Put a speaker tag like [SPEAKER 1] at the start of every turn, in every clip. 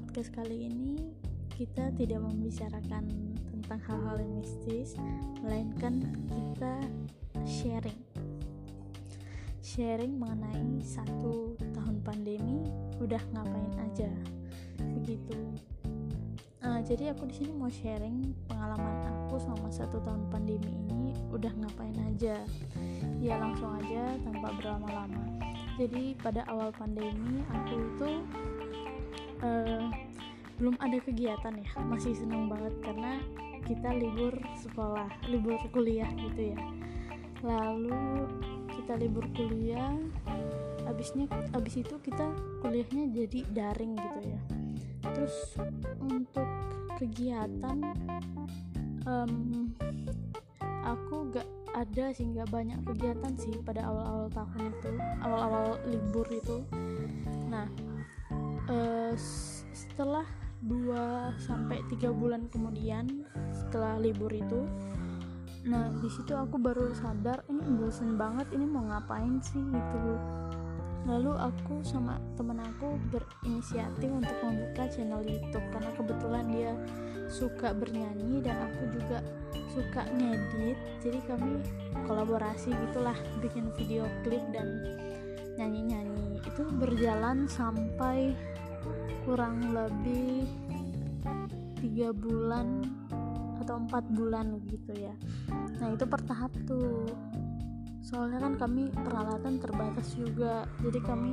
[SPEAKER 1] podcast kali ini kita tidak membicarakan tentang hal-hal yang mistis, melainkan kita sharing. Sharing mengenai satu tahun pandemi udah ngapain aja, begitu. Uh, jadi aku di sini mau sharing pengalaman aku selama satu tahun pandemi ini udah ngapain aja. Ya langsung aja tanpa berlama-lama. Jadi pada awal pandemi aku itu uh, belum ada kegiatan ya masih seneng banget karena kita libur sekolah libur kuliah gitu ya. Lalu kita libur kuliah abisnya abis itu kita kuliahnya jadi daring gitu ya. Terus untuk kegiatan um, aku gak ada sih nggak banyak kegiatan sih pada awal-awal tahun itu awal-awal libur itu. Nah uh, setelah 2 sampai 3 bulan kemudian setelah libur itu nah di situ aku baru sadar ini bosen banget ini mau ngapain sih? gitu. Lalu aku sama temen aku berinisiatif untuk membuka channel YouTube karena kebetulan dia suka bernyanyi dan aku juga suka ngedit. Jadi kami kolaborasi gitulah bikin video klip dan nyanyi-nyanyi. Itu berjalan sampai kurang lebih tiga bulan atau empat bulan gitu ya. Nah itu per tahap tuh. Soalnya kan kami peralatan terbatas juga jadi kami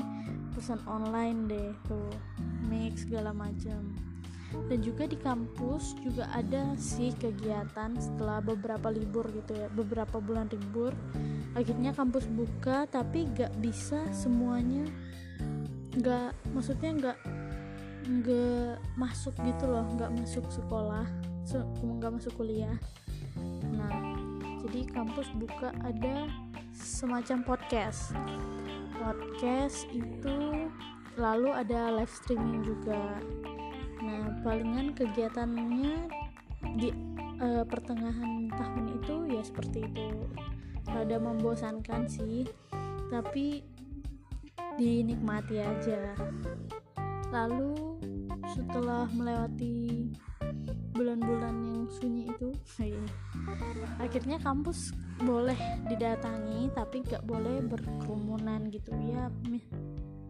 [SPEAKER 1] pesan online deh tuh mix segala macam. Dan juga di kampus juga ada sih kegiatan setelah beberapa libur gitu ya beberapa bulan libur. Akhirnya kampus buka tapi gak bisa semuanya gak maksudnya gak nggak masuk gitu loh nggak masuk sekolah nggak masuk kuliah. Nah jadi kampus buka ada semacam podcast. Podcast itu lalu ada live streaming juga. Nah palingan kegiatannya di uh, pertengahan tahun itu ya seperti itu. Rada membosankan sih tapi dinikmati aja. Lalu setelah melewati bulan-bulan yang sunyi itu akhirnya kampus boleh didatangi tapi gak boleh berkerumunan gitu. Ya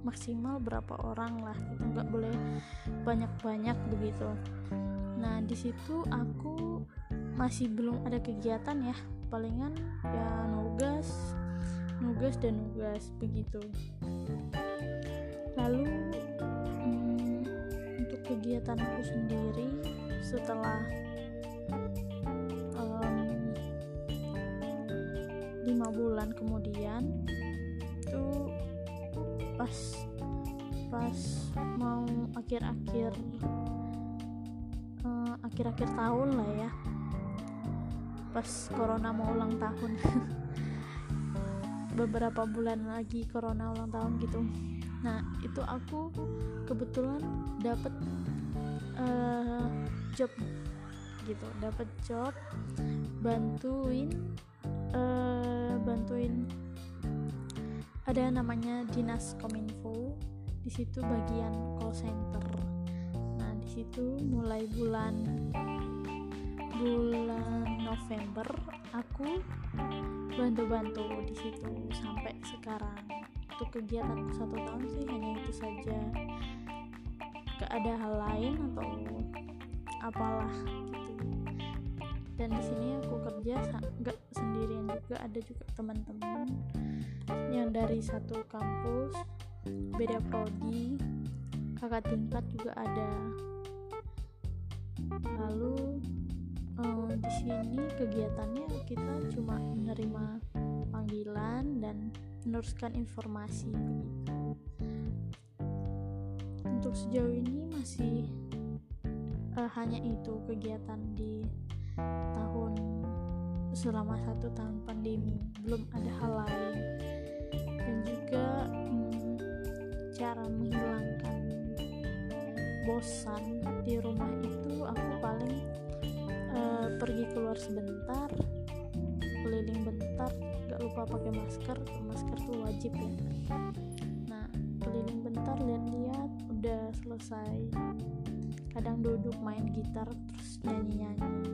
[SPEAKER 1] maksimal berapa orang lah gitu. Nggak boleh banyak-banyak begitu. Nah di situ aku masih belum ada kegiatan ya. Palingan ya nugas nugas dan nugas begitu. Lalu kegiatanku sendiri setelah lima bulan kemudian itu pas pas mau akhir-akhir uh, akhir-akhir tahun lah ya pas corona mau ulang tahun. Beberapa bulan lagi corona ulang tahun gitu nah itu aku kebetulan dapat uh, eh, job gitu dapat job bantuin uh, bantuin ada namanya dinas kominfo. Di situ bagian call center. Nah di situ mulai bulan bulan November aku bantu-bantu di situ sampai sekarang untuk kegiatan satu tahun sih hanya itu saja. Gak ada hal lain atau apalah gitu. Dan di sini aku kerja nggak sendirian juga ada juga teman-teman yang dari satu kampus beda prodi kakak tingkat juga ada. Lalu um, di sini kegiatannya kita cuma menerima panggilan dan meneruskan informasi. Untuk sejauh ini masih uh, hanya itu kegiatan di tahun selama satu tahun pandemi belum ada hal lain dan juga hmm, cara menghilangkan bosan di rumah itu aku paling uh, pergi keluar sebentar keliling bentar lupa pakai masker masker tuh wajib ya. Nah keliling bentar lihat-lihat udah selesai. Kadang duduk main gitar terus nyanyi-nyanyi.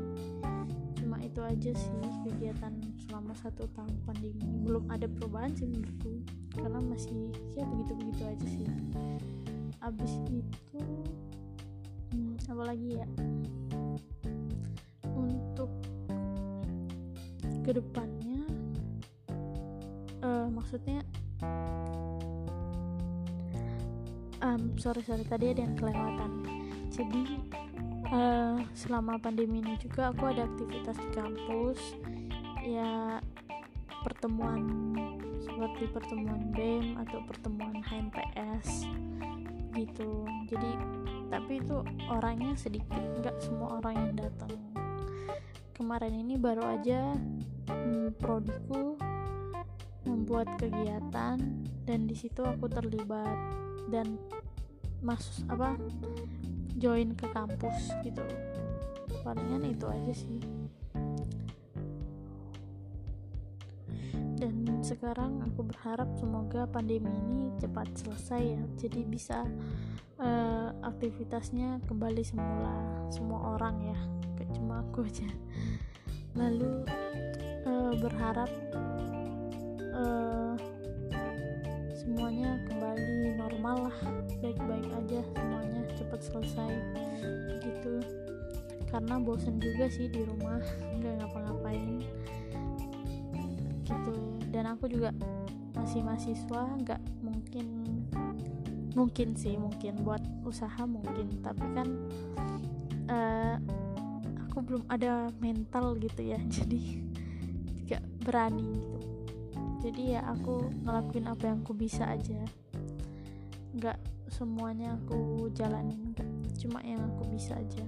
[SPEAKER 1] Cuma itu aja sih kegiatan selama satu tahun pandemi. Belum ada perubahan sih menurutku karena masih ya begitu-begitu aja sih. Abis itu hmm, apa lagi ya? Untuk ke depannya uh, maksudnya um, sorry sorry tadi ada yang kelewatan. Jadi uh, selama pandemi ini juga aku ada aktivitas di kampus. Ya pertemuan seperti pertemuan BEM atau pertemuan HMPS gitu. Jadi tapi itu orangnya sedikit nggak semua orang yang datang. Kemarin ini baru aja hmm, prodiku membuat kegiatan dan di situ aku terlibat. Dan masuk apa join ke kampus gitu. Palingan itu aja sih. Dan sekarang aku berharap semoga pandemi ini cepat selesai ya. Jadi bisa uh, aktivitasnya kembali semula semua orang ya. Gak cuma aku aja. Lalu uh, berharap uh, semuanya kembali normal lah. Baik-baik aja semuanya cepat selesai. Gitu. Karena bosen juga sih di rumah nggak ngapa-ngapain. Gitu. Dan aku juga masih mahasiswa nggak mungkin mungkin sih mungkin buat usaha mungkin. Tapi kan uh, aku belum ada mental gitu ya jadi nggak berani gitu jadi ya aku ngelakuin apa yang aku bisa aja. Nggak semuanya aku jalanin nggak. Cuma yang aku bisa aja.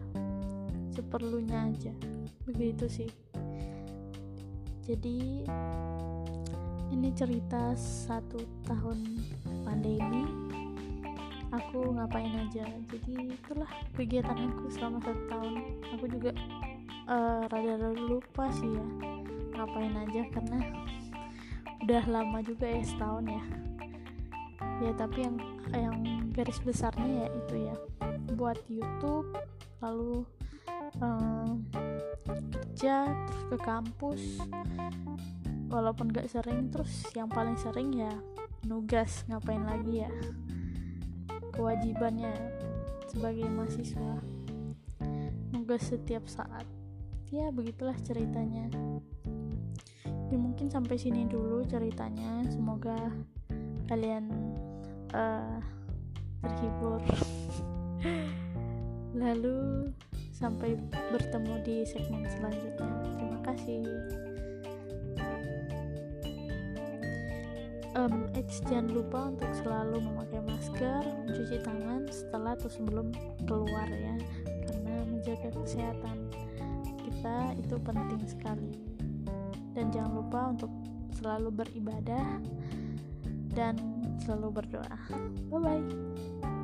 [SPEAKER 1] Seperlunya aja. Begitu sih. Jadi ini cerita satu tahun pandemi. Aku ngapain aja. Jadi itulah kegiatan aku selama satu tahun. Aku juga uh, rada-rada lupa sih ya ngapain aja karena udah lama juga ya setahun ya. Ya tapi yang yang garis besarnya ya itu ya. Buat YouTube lalu um, kerja terus ke kampus. Walaupun gak sering terus yang paling sering ya nugas ngapain lagi ya? Kewajibannya sebagai mahasiswa. Nugas setiap saat. Ya begitulah ceritanya ya mungkin sampai sini dulu ceritanya. Semoga kalian uh, terhibur. Lalu sampai bertemu di segmen selanjutnya. Terima kasih. Um, Eits, jangan lupa untuk selalu memakai masker mencuci tangan setelah atau sebelum keluar ya. Karena menjaga kesehatan kita itu penting sekali dan jangan lupa untuk selalu beribadah dan selalu berdoa. Bye bye.